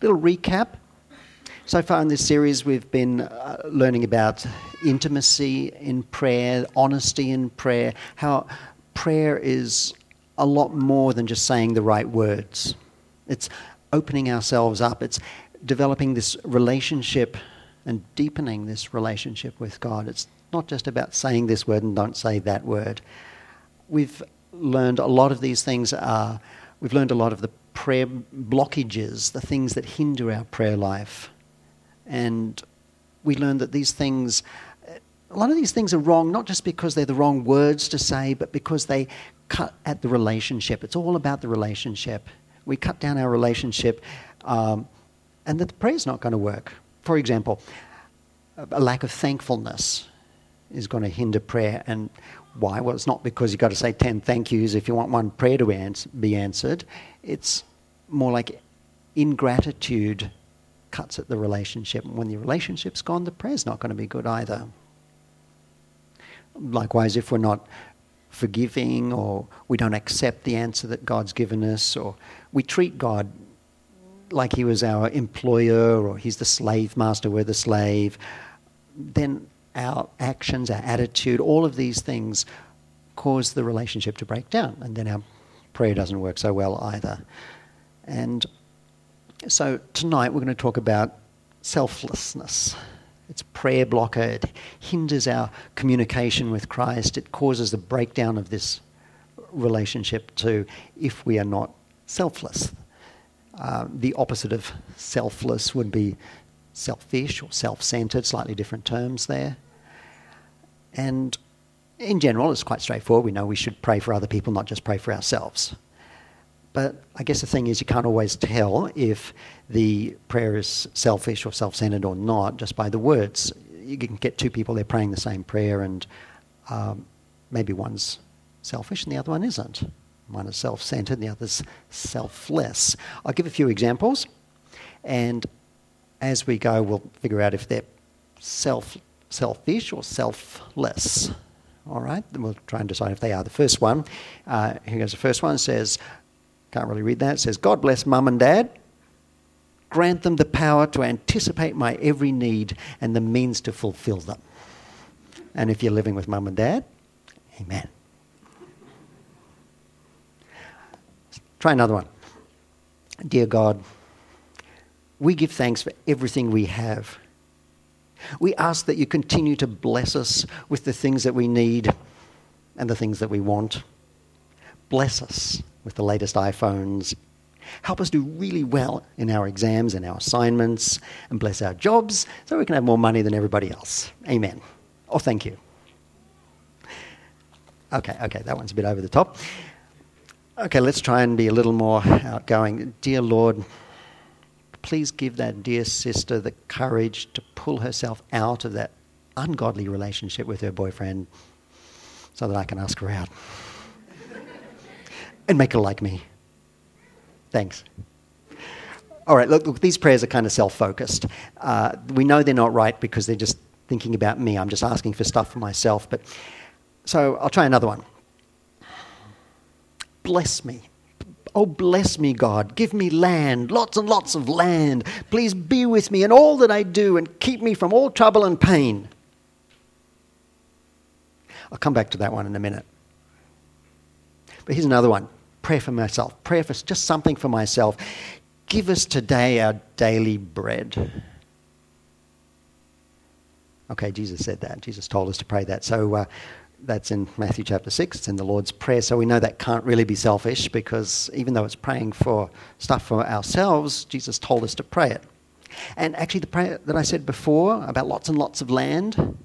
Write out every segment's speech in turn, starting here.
Little recap. So far in this series, we've been uh, learning about intimacy in prayer, honesty in prayer, how prayer is a lot more than just saying the right words. It's opening ourselves up, it's developing this relationship and deepening this relationship with God. It's not just about saying this word and don't say that word. We've learned a lot of these things are, we've learned a lot of the prayer blockages, the things that hinder our prayer life. And we learn that these things, a lot of these things are wrong, not just because they're the wrong words to say, but because they cut at the relationship. It's all about the relationship. We cut down our relationship, um, and that the prayer's not going to work. For example, a lack of thankfulness is going to hinder prayer. And why? Well, it's not because you've got to say 10 thank yous if you want one prayer to be answered. It's more like ingratitude cuts at the relationship. And when the relationship's gone, the prayer's not going to be good either. Likewise, if we're not forgiving or we don't accept the answer that God's given us or we treat God like he was our employer or he's the slave master, we're the slave, then our actions, our attitude, all of these things cause the relationship to break down, and then our prayer doesn't work so well either. And so tonight we're going to talk about selflessness. It's prayer blocker. It hinders our communication with Christ. It causes the breakdown of this relationship to if we are not selfless. Uh, the opposite of selfless would be selfish or self centered, slightly different terms there. And in general, it's quite straightforward. We know we should pray for other people, not just pray for ourselves. But I guess the thing is, you can't always tell if the prayer is selfish or self centered or not just by the words. You can get two people, they're praying the same prayer, and um, maybe one's selfish and the other one isn't. One is self centered, the other's selfless. I'll give a few examples, and as we go, we'll figure out if they're self selfish or selfless. All right, then we'll try and decide if they are. The first one, uh, here goes the first one, says, can't really read that, it says, God bless mum and dad. Grant them the power to anticipate my every need and the means to fulfill them. And if you're living with mum and dad, amen. Try another one. Dear God, we give thanks for everything we have we ask that you continue to bless us with the things that we need and the things that we want. Bless us with the latest iPhones. Help us do really well in our exams and our assignments, and bless our jobs so we can have more money than everybody else. Amen. Oh, thank you. Okay, okay, that one's a bit over the top. Okay, let's try and be a little more outgoing. Dear Lord, please give that dear sister the courage to pull herself out of that ungodly relationship with her boyfriend so that I can ask her out and make her like me. Thanks. All right, look, look these prayers are kind of self focused. Uh, we know they're not right because they're just thinking about me. I'm just asking for stuff for myself. But so I'll try another one. Bless me Oh, bless me, God. Give me land, lots and lots of land. Please be with me in all that I do and keep me from all trouble and pain. I'll come back to that one in a minute. But here's another one prayer for myself. Prayer for just something for myself. Give us today our daily bread. Okay, Jesus said that. Jesus told us to pray that. So uh, that's in Matthew chapter 6. It's in the Lord's Prayer. So we know that can't really be selfish because even though it's praying for stuff for ourselves, Jesus told us to pray it. And actually, the prayer that I said before about lots and lots of land,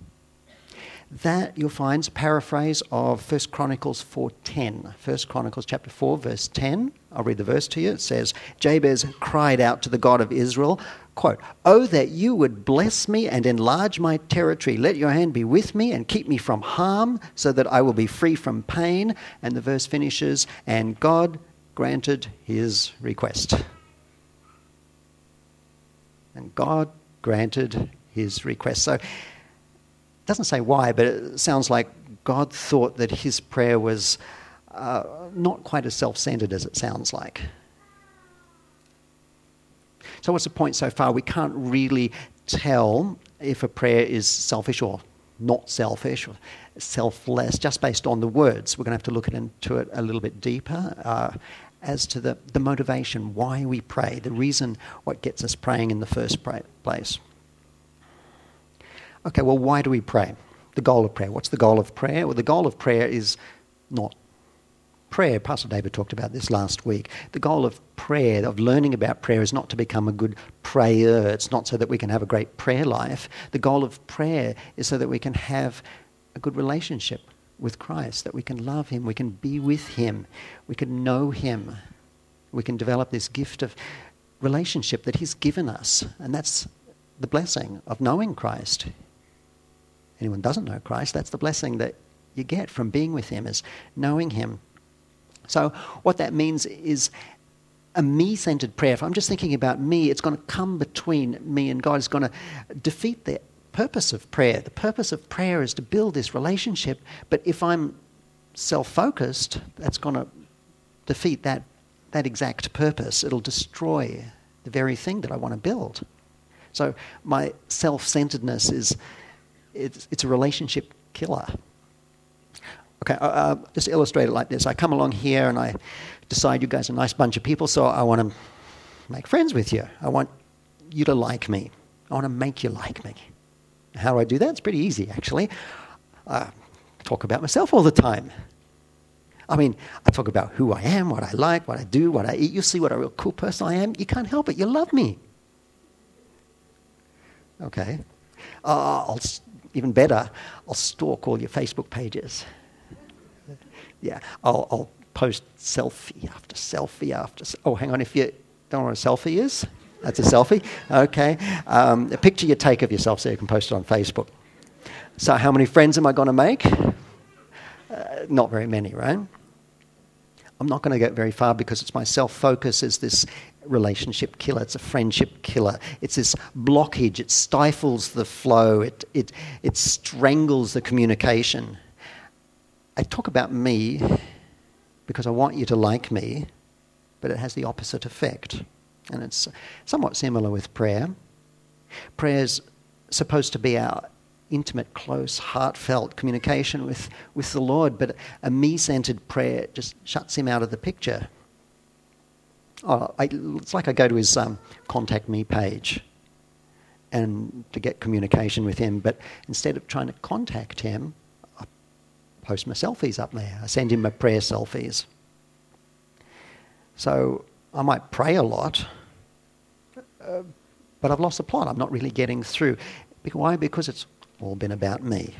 that you'll find is a paraphrase of 1 Chronicles 4.10. 1 Chronicles chapter 4, verse 10. I'll read the verse to you. It says, Jabez cried out to the God of Israel, Quote, Oh, that you would bless me and enlarge my territory. Let your hand be with me and keep me from harm so that I will be free from pain. And the verse finishes, And God granted his request. And God granted his request. So doesn't say why, but it sounds like God thought that his prayer was uh, not quite as self centered as it sounds like. So, what's the point so far? We can't really tell if a prayer is selfish or not selfish or selfless just based on the words. We're going to have to look into it a little bit deeper uh, as to the, the motivation, why we pray, the reason what gets us praying in the first place. Okay, well, why do we pray? The goal of prayer. What's the goal of prayer? Well, the goal of prayer is not prayer. Pastor David talked about this last week. The goal of prayer, of learning about prayer, is not to become a good prayer. It's not so that we can have a great prayer life. The goal of prayer is so that we can have a good relationship with Christ, that we can love Him, we can be with Him, we can know Him, we can develop this gift of relationship that He's given us. And that's the blessing of knowing Christ. Anyone doesn't know Christ, that's the blessing that you get from being with Him, is knowing Him. So, what that means is a me centered prayer. If I'm just thinking about me, it's going to come between me and God. It's going to defeat the purpose of prayer. The purpose of prayer is to build this relationship, but if I'm self focused, that's going to defeat that, that exact purpose. It'll destroy the very thing that I want to build. So, my self centeredness is it's, it's a relationship killer. Okay, uh, uh, just illustrate it like this. I come along here and I decide you guys are a nice bunch of people, so I want to make friends with you. I want you to like me. I want to make you like me. How do I do that? It's pretty easy, actually. I talk about myself all the time. I mean, I talk about who I am, what I like, what I do, what I eat. You see what a real cool person I am. You can't help it. You love me. Okay. Uh, I'll, even better, I'll stalk all your Facebook pages yeah, I'll, I'll post selfie after selfie after. Oh, hang on, if you don't know what a selfie is, that's a selfie. Okay, um, a picture you take of yourself so you can post it on Facebook. So, how many friends am I going to make? Uh, not very many, right? I'm not going to get very far because it's my self focus is this relationship killer. It's a friendship killer. It's this blockage. It stifles the flow. It, it, it strangles the communication. I talk about me because I want you to like me, but it has the opposite effect. And it's somewhat similar with prayer. Prayer's supposed to be our intimate, close, heartfelt communication with, with the Lord, but a me centered prayer just shuts him out of the picture. Oh, I, it's like I go to his um, contact me page and to get communication with him, but instead of trying to contact him, I post my selfies up there. I send him my prayer selfies. So I might pray a lot, uh, but I've lost the plot. I'm not really getting through. Why? Because it's all been about me.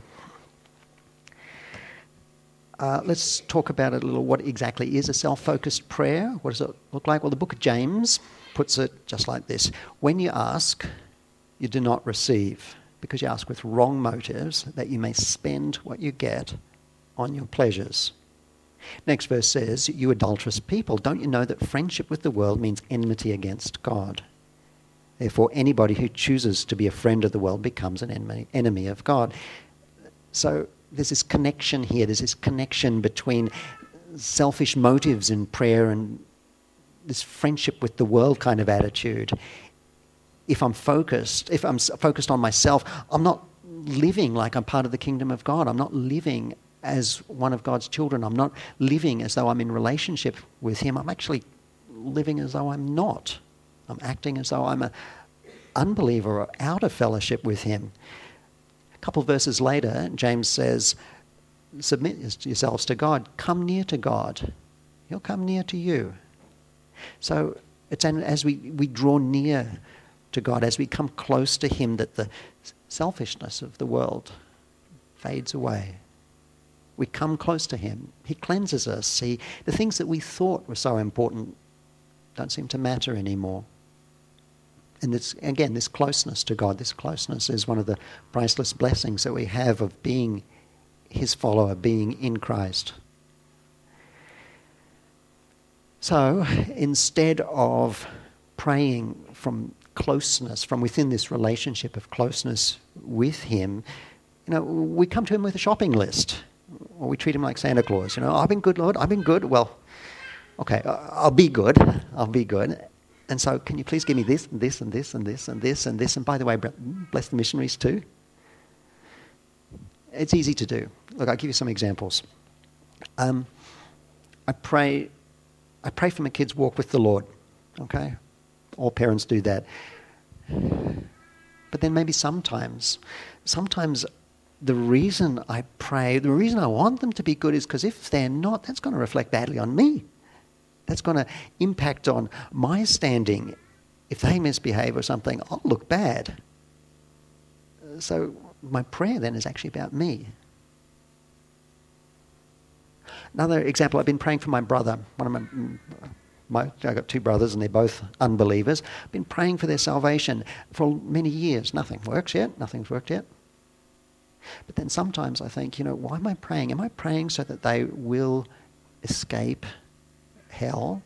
Uh, let's talk about it a little. What exactly is a self focused prayer? What does it look like? Well, the book of James puts it just like this When you ask, you do not receive, because you ask with wrong motives, that you may spend what you get on your pleasures. Next verse says, You adulterous people, don't you know that friendship with the world means enmity against God? Therefore, anybody who chooses to be a friend of the world becomes an enemy, enemy of God. So there's this connection here. There's this connection between selfish motives in prayer and this friendship with the world kind of attitude. If I'm focused, if I'm focused on myself, I'm not living like I'm part of the kingdom of God. I'm not living as one of God's children. I'm not living as though I'm in relationship with Him. I'm actually living as though I'm not. I'm acting as though I'm an unbeliever or out of fellowship with Him. Couple of verses later, James says, Submit yourselves to God. Come near to God. He'll come near to you. So it's as we, we draw near to God, as we come close to Him, that the selfishness of the world fades away we come close to Him. He cleanses us. See, the things that we thought were so important don't seem to matter anymore. And this, again, this closeness to God, this closeness is one of the priceless blessings that we have of being His follower, being in Christ. So instead of praying from closeness, from within this relationship of closeness with Him, you know, we come to Him with a shopping list or we treat him like Santa Claus. You know, I've been good, Lord. I've been good. Well, okay, I'll be good. I'll be good. And so, can you please give me this and this and this and this and this and this? And by the way, bless the missionaries too. It's easy to do. Look, I'll give you some examples. Um, I pray, I pray for my kids' walk with the Lord. Okay, all parents do that. But then maybe sometimes, sometimes the reason I pray, the reason I want them to be good is because if they're not, that's going to reflect badly on me. That's going to impact on my standing. If they misbehave or something, I'll look bad. So my prayer then is actually about me. Another example, I've been praying for my brother. One of my, my I've got two brothers and they're both unbelievers. I've been praying for their salvation for many years. Nothing works yet. Nothing's worked yet. But then sometimes I think, you know, why am I praying? Am I praying so that they will escape hell?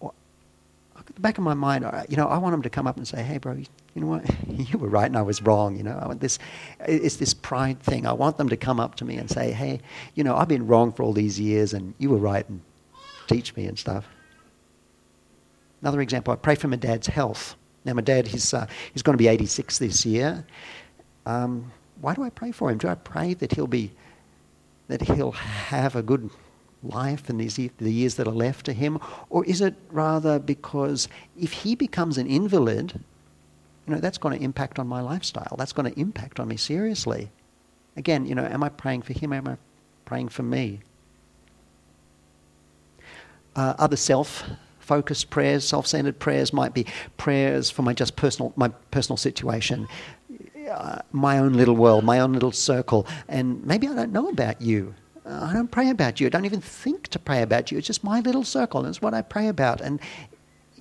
Or at the back of my mind, you know, I want them to come up and say, hey, bro, you know what? You were right and I was wrong. You know, I want this, it's this pride thing. I want them to come up to me and say, hey, you know, I've been wrong for all these years and you were right and teach me and stuff. Another example, I pray for my dad's health. Now, my dad, he's, uh, he's going to be 86 this year. Um, why do I pray for him? Do I pray that he'll be, that he'll have a good life and these, the years that are left to him? Or is it rather because if he becomes an invalid, you know, that's going to impact on my lifestyle. That's going to impact on me seriously. Again, you know, am I praying for him? Am I praying for me? Uh, other self-focused prayers, self-centered prayers might be prayers for my just personal, my personal situation, uh, my own little world, my own little circle, and maybe I don't know about you. I don't pray about you. I don't even think to pray about you. It's just my little circle. It's what I pray about. And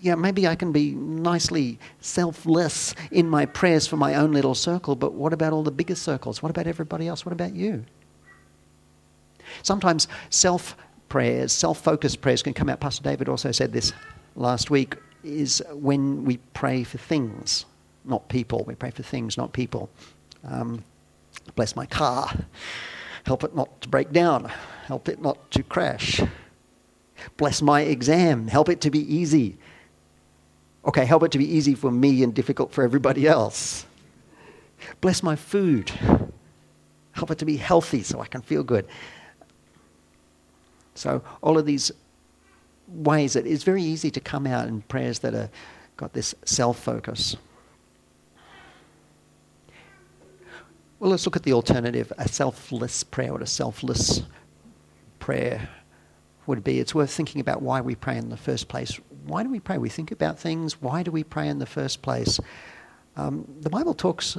yeah, maybe I can be nicely selfless in my prayers for my own little circle, but what about all the bigger circles? What about everybody else? What about you? Sometimes self prayers, self focused prayers can come out. Pastor David also said this last week is when we pray for things, not people. We pray for things, not people. Um, bless my car. Help it not to break down. Help it not to crash. Bless my exam. Help it to be easy. Okay, help it to be easy for me and difficult for everybody else. Bless my food. Help it to be healthy so I can feel good. So, all of these ways that it's very easy to come out in prayers that are got this self focus. Well, let's look at the alternative a selfless prayer. What a selfless prayer would be. It's worth thinking about why we pray in the first place why do we pray? We think about things. Why do we pray in the first place? Um, the Bible talks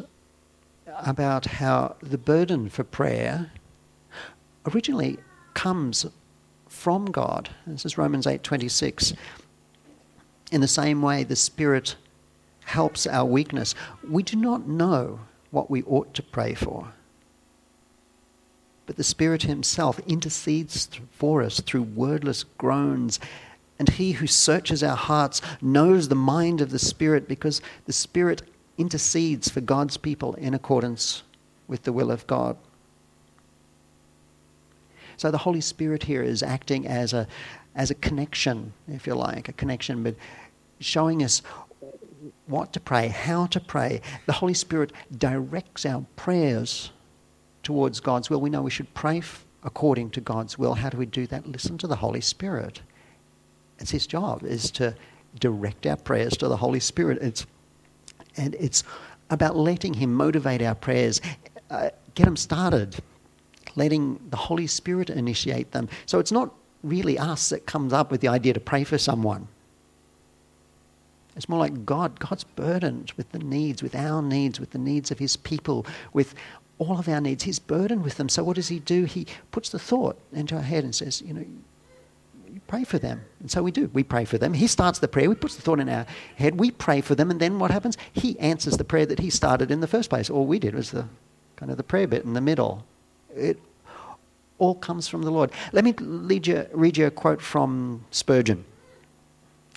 about how the burden for prayer originally comes from God. This is Romans 8:26. In the same way, the Spirit helps our weakness. We do not know what we ought to pray for. But the Spirit Himself intercedes for us through wordless groans and he who searches our hearts knows the mind of the Spirit because the Spirit intercedes for God's people in accordance with the will of God. So the Holy Spirit here is acting as a, as a connection, if you like, a connection, but showing us what to pray, how to pray. The Holy Spirit directs our prayers towards God's will. We know we should pray according to God's will. How do we do that? Listen to the Holy Spirit. It's his job is to direct our prayers to the Holy Spirit. It's, and it's about letting him motivate our prayers, uh, get them started, letting the Holy Spirit initiate them. So it's not really us that comes up with the idea to pray for someone. It's more like God. God's burdened with the needs, with our needs, with the needs of his people, with all of our needs. He's burdened with them. So what does he do? He puts the thought into our head and says, you know, you pray for them. And so we do. We pray for them. He starts the prayer. We puts the thought in our head. We pray for them. And then what happens? He answers the prayer that he started in the first place. All we did was the kind of the prayer bit in the middle. It all comes from the Lord. Let me you, read you a quote from Spurgeon.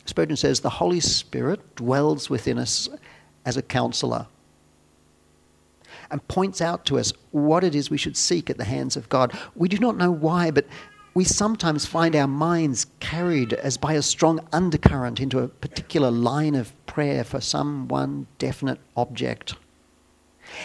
Spurgeon says, The Holy Spirit dwells within us as a counselor and points out to us what it is we should seek at the hands of God. We do not know why, but we sometimes find our minds carried as by a strong undercurrent into a particular line of prayer for some one definite object.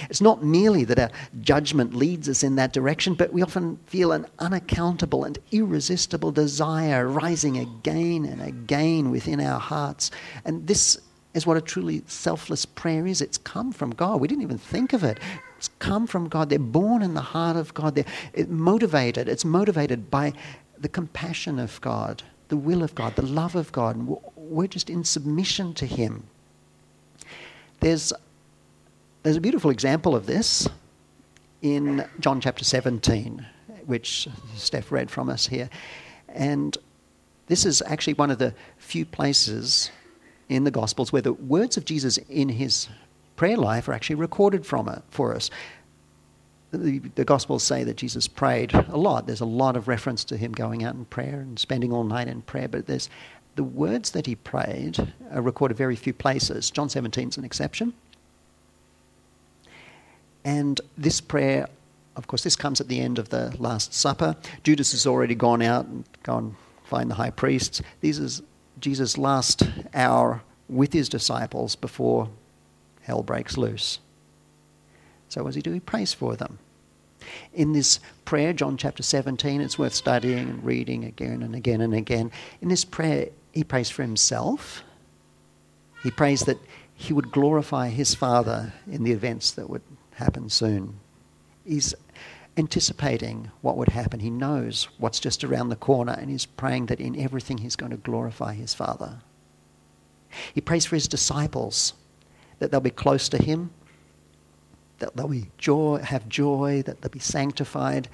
It's not merely that our judgment leads us in that direction, but we often feel an unaccountable and irresistible desire rising again and again within our hearts. And this is what a truly selfless prayer is. It's come from God. We didn't even think of it. It's come from God. They're born in the heart of God. They're motivated. It's motivated by the compassion of God, the will of God, the love of God. We're just in submission to Him. There's there's a beautiful example of this in John chapter 17, which Steph read from us here. And this is actually one of the few places in the Gospels where the words of Jesus in his prayer life are actually recorded from it for us. The, the, Gospels say that Jesus prayed a lot. There's a lot of reference to him going out in prayer and spending all night in prayer, but there's the words that he prayed are recorded very few places. John 17 is an exception. And this prayer, of course, this comes at the end of the Last Supper. Judas has already gone out and gone find the high priests. This is Jesus' last hour with his disciples before hell breaks loose. So, what does he do? He prays for them. In this prayer, John chapter 17, it's worth studying and reading again and again and again. In this prayer, he prays for himself. He prays that he would glorify his Father in the events that would happen soon. He's anticipating what would happen. He knows what's just around the corner and he's praying that in everything he's going to glorify his Father. He prays for his disciples that they'll be close to him, that they'll be joy, have joy, that they'll be sanctified.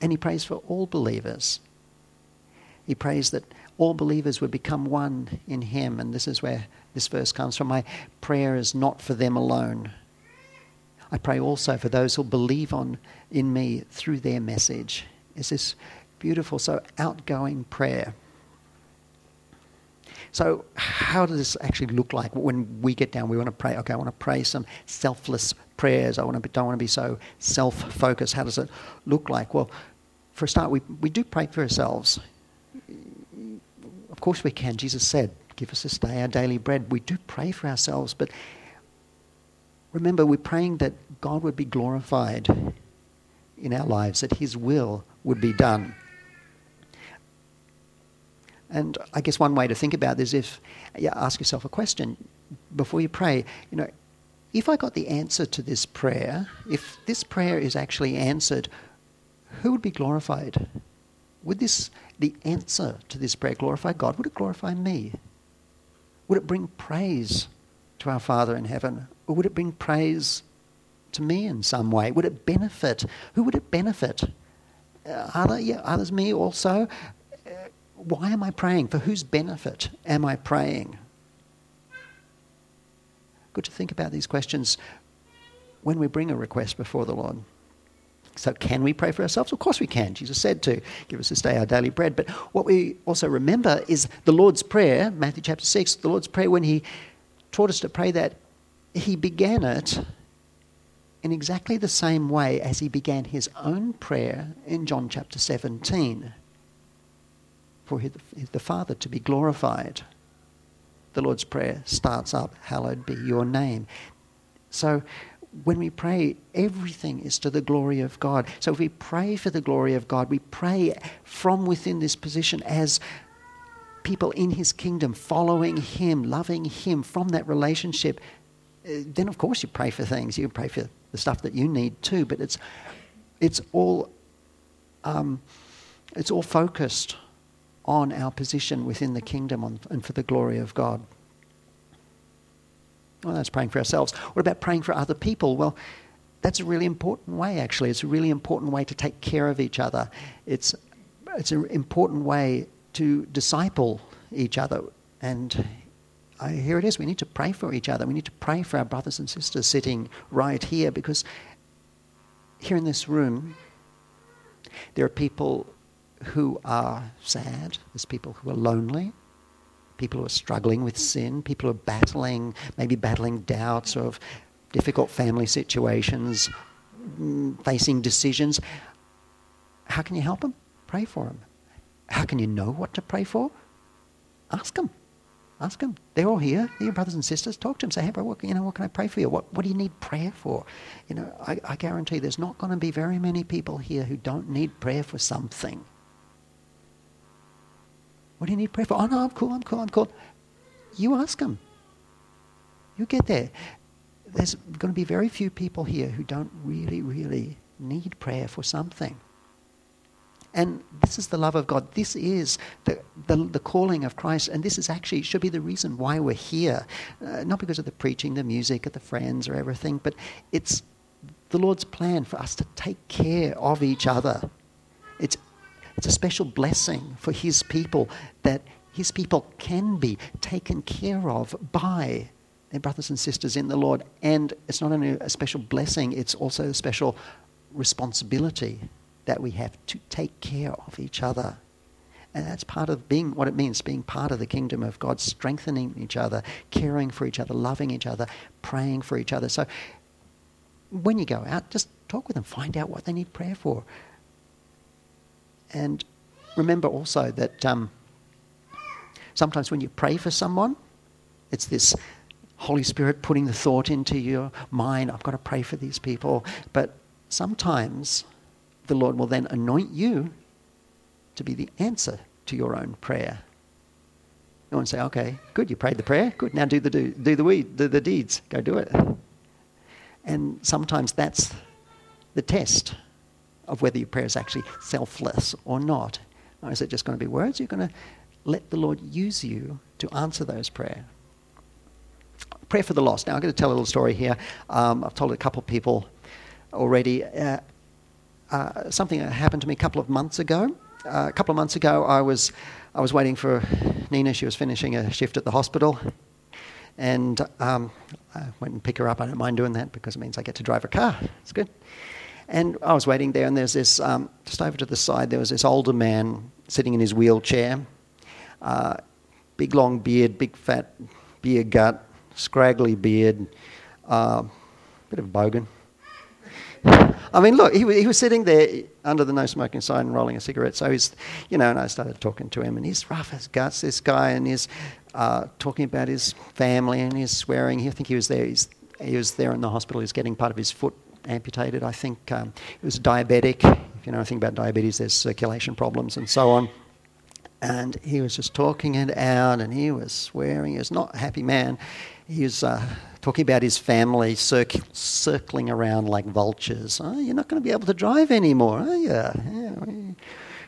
And he prays for all believers. He prays that all believers would become one in him. And this is where this verse comes from. My prayer is not for them alone I pray also for those who believe on in me through their message. It's this beautiful, so outgoing prayer. So, how does this actually look like when we get down? We want to pray. Okay, I want to pray some selfless prayers. I want to be, don't want to be so self-focused. How does it look like? Well, for a start, we, we do pray for ourselves. Of course, we can. Jesus said, "Give us this day our daily bread." We do pray for ourselves, but remember, we're praying that God would be glorified in our lives, that His will would be done. And I guess one way to think about this is if you ask yourself a question before you pray, you know, if I got the answer to this prayer, if this prayer is actually answered, who would be glorified? Would this the answer to this prayer glorify God? Would it glorify me? Would it bring praise to our Father in heaven? Or would it bring praise to me in some way? Would it benefit? Who would it benefit? Uh, other, yeah, others, me also. Uh, why am I praying? For whose benefit am I praying? Good to think about these questions when we bring a request before the Lord. So, can we pray for ourselves? Of course we can. Jesus said to give us this day our daily bread. But what we also remember is the Lord's Prayer, Matthew chapter 6, the Lord's Prayer, when He taught us to pray that, he began it in exactly the same way as he began his own prayer in John chapter 17 for the Father to be glorified. The Lord's Prayer starts up, Hallowed be your name. So when we pray, everything is to the glory of God. So if we pray for the glory of God, we pray from within this position as people in his kingdom, following him, loving him from that relationship, uh, then of course you pray for things. You pray for the stuff that you need too, but it's, it's, all, um, it's all focused on our position within the kingdom on, and for the glory of God. Well, that's praying for ourselves. What about praying for other people? Well, that's a really important way, actually. It's a really important way to take care of each other. It's, it's an important way to disciple each other. And uh, here it is. We need to pray for each other. We need to pray for our brothers and sisters sitting right here because here in this room, there are people who are sad, there's people who are lonely, people who are struggling with sin, people who are battling, maybe battling doubts of difficult family situations, mm, facing decisions. How can you help them? pray for them. How can you know what to pray for? Ask them. Ask them. They're all here. They're your brothers and sisters. Talk to them. Say, hey, bro, what, you know, what can I pray for you? What, what do you need prayer for? You know, I, I guarantee there's not going to be very many people here who don't need prayer for something. What do you need prayer for? Oh, no, I'm cool, I'm cool, I'm cool. You ask them. You get there. There's going to be very few people here who don't really, really need prayer for something. And this is the love of God. This is the, the, the, calling of Christ. And this is actually, should be the reason why we're here. Uh, not because of the preaching, the music, or the friends, or everything, but it's the Lord's plan for us to take care of each other. It's, it's a special blessing for His people that His people can be taken care of by their brothers and sisters in the Lord. And it's not only a special blessing, it's also a special responsibility that we have to take care of each other. And that's part of being what it means, being part of the kingdom of God, strengthening each other, caring for each other, loving each other, praying for each other. So when you go out, just talk with them, find out what they need prayer for. And remember also that um, sometimes when you pray for someone, it's this Holy Spirit putting the thought into your mind, I've got to pray for these people. But sometimes the Lord will then anoint you to be the answer to your own prayer. You to say, okay, good, you prayed the prayer, good, now do the, do, do the, weed, do the deeds, go do it. And sometimes that's the test of whether your prayer is actually selfless or not. Or is it just going to be words? You're going to let the Lord use you to answer those prayers. Prayer for the lost. Now, I'm going to tell a little story here. Um, I've told a couple of people already. Uh, uh, something that happened to me a couple of months ago. Uh, a couple of months ago, I was, I was waiting for Nina. She was finishing a shift at the hospital. And um, I went and picked her up. I don't mind doing that because it means I get to drive a car. It's good. And I was waiting there, and there's this, um, just over to the side, there was this older man sitting in his wheelchair. Uh, big long beard, big fat beer gut, scraggly beard, uh, bit of a bogan. I mean, look, he, he was sitting there under the no smoking sign rolling a cigarette. So he's, you know, and I started talking to him, and he's rough as guts, this guy, and he's uh, talking about his family and he's swearing. I think he was there. He's, he was there in the hospital. He's getting part of his foot amputated. I think um, he was diabetic. If you know anything about diabetes, there's circulation problems and so on. And he was just talking it out, and he was swearing. He was not a happy man. He was uh, talking about his family circling around like vultures. Oh, you're not going to be able to drive anymore, are you? Yeah.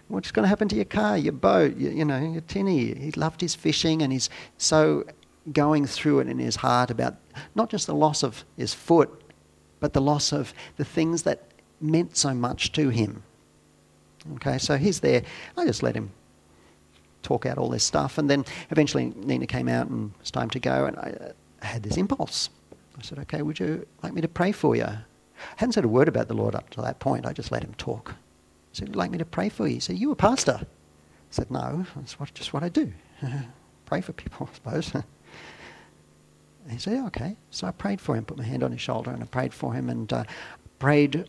What's going to happen to your car, your boat, you, you know, your tinny? He loved his fishing and he's so going through it in his heart about not just the loss of his foot, but the loss of the things that meant so much to him. Okay, so he's there. I just let him talk out all this stuff. And then eventually Nina came out and it's time to go. And I, I had this impulse. I said, okay, would you like me to pray for you? I hadn't said a word about the Lord up to that point. I just let him talk. I said, would you like me to pray for you? He said, you a pastor? I said, no, that's what, just what I do. pray for people, I suppose. he said, okay. So I prayed for him, put my hand on his shoulder, and I prayed for him and uh, prayed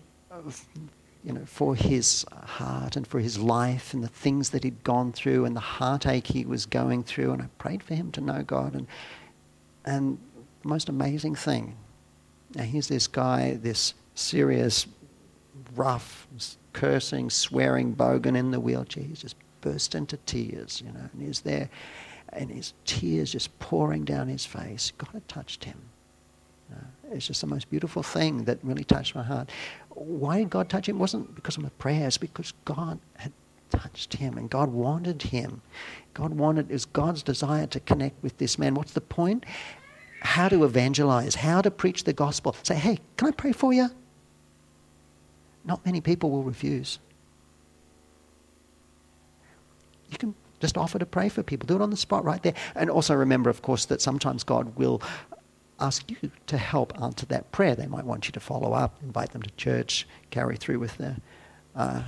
you know, for his heart and for his life and the things that he'd gone through and the heartache he was going through. And I prayed for him to know God. And and the most amazing thing, now here's this guy, this serious, rough, cursing, swearing bogan in the wheelchair. He's just burst into tears, you know, and he's there, and his tears just pouring down his face. God had touched him. You know, it's just the most beautiful thing that really touched my heart. Why did God touch him? It wasn't because of my prayers, because God had touched him and God wanted him. God wanted, it was God's desire to connect with this man. What's the point? How to evangelize, how to preach the gospel. Say, hey, can I pray for you? Not many people will refuse. You can just offer to pray for people. Do it on the spot right there. And also remember, of course, that sometimes God will ask you to help answer that prayer. They might want you to follow up, invite them to church, carry through with the, uh,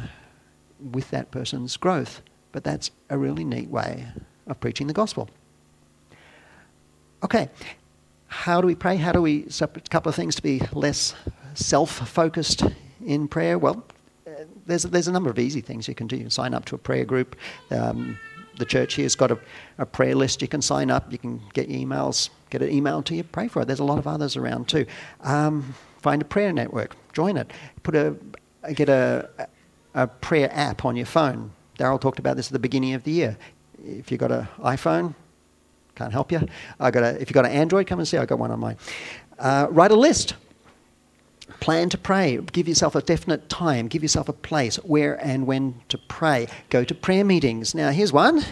with that person's growth. But that's a really neat way of preaching the gospel. Okay, how do we pray? How do we, a couple of things to be less self focused in prayer? Well, there's, there's a number of easy things you can do. You can sign up to a prayer group. Um, the church here's got a, a prayer list. You can sign up. You can get your emails, get an email to you, pray for it. There's a lot of others around too. Um, find a prayer network, join it. Put a, get a, a prayer app on your phone. Daryl talked about this at the beginning of the year. If you've got an iPhone, can't help you. I got a, if you've got an Android, come and see. I've got one on mine. Uh, write a list. Plan to pray. Give yourself a definite time. Give yourself a place where and when to pray. Go to prayer meetings. Now, here's one.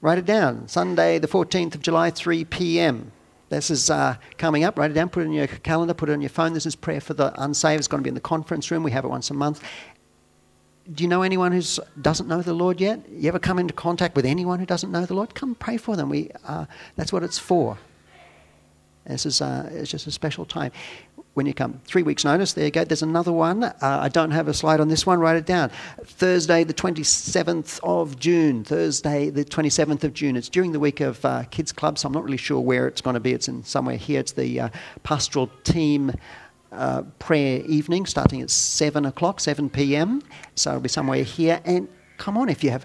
Write it down. Sunday, the 14th of July, 3 p.m. This is uh, coming up. Write it down. Put it in your calendar. Put it on your phone. This is prayer for the unsaved. It's going to be in the conference room. We have it once a month. Do you know anyone who doesn't know the Lord yet? You ever come into contact with anyone who doesn't know the Lord? Come pray for them. We, uh, that's what it's for. This is uh, it's just a special time when you come. Three weeks' notice, there you go. There's another one. Uh, I don't have a slide on this one, write it down. Thursday, the 27th of June. Thursday, the 27th of June. It's during the week of uh, Kids Club, so I'm not really sure where it's going to be. It's in somewhere here. It's the uh, pastoral team. Uh, prayer evening starting at 7 o'clock, 7 p.m. So it'll be somewhere here. And come on, if you have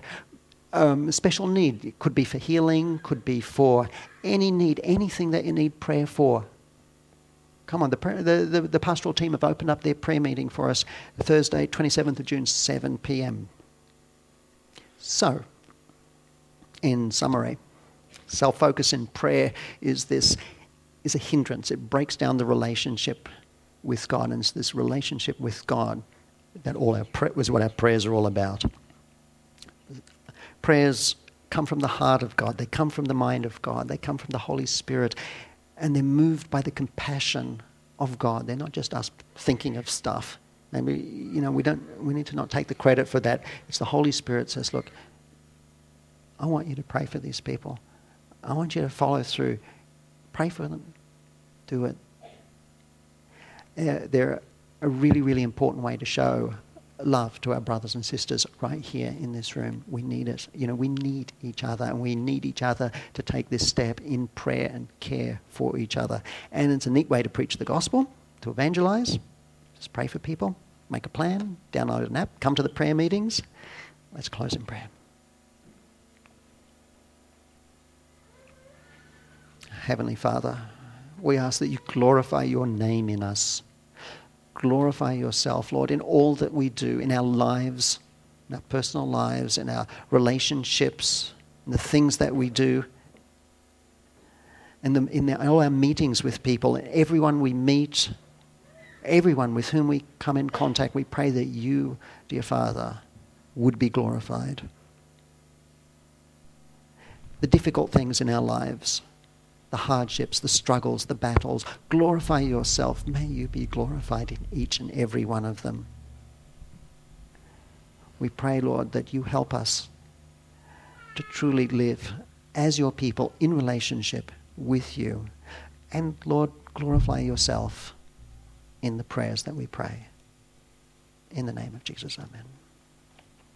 um, special need. It could be for healing, could be for any need, anything that you need prayer for. Come on, the, the, the, the, pastoral team have opened up their prayer meeting for us Thursday, 27th of June, 7 p.m. So, in summary, self focus in prayer is this is a hindrance. It breaks down the relationship with God, and it's this relationship with God that all our was what our prayers are all about prayers come from the heart of God, they come from the mind of God, they come from the Holy Spirit, and they're moved by the compassion of God. They're not just us thinking of stuff. Maybe, you know, we, don't, we need to not take the credit for that. It's the Holy Spirit says, look, I want you to pray for these people. I want you to follow through. Pray for them. Do it. Uh, they're a really, really important way to show love to our brothers and sisters right here in this room. We need it. You know, we need each other and we need each other to take this step in prayer and care for each other. And it's a neat way to preach the gospel, to evangelize. Just pray for people, make a plan, download an app, come to the prayer meetings. Let's close in prayer. Heavenly Father, we ask that you glorify your name in us glorify yourself, Lord, in all that we do, in our lives, in our personal lives, in our relationships, in the things that we do, in, the, in the, all our meetings with people, everyone we meet, everyone with whom we come in contact, we pray that you, dear Father, would be glorified. The difficult things in our lives, the hardships, the struggles, the battles. Glorify yourself. May you be glorified in each and every one of them. We pray, Lord, that you help us to truly live as your people in relationship with you. And, Lord, glorify yourself in the prayers that we pray. In the name of Jesus, amen.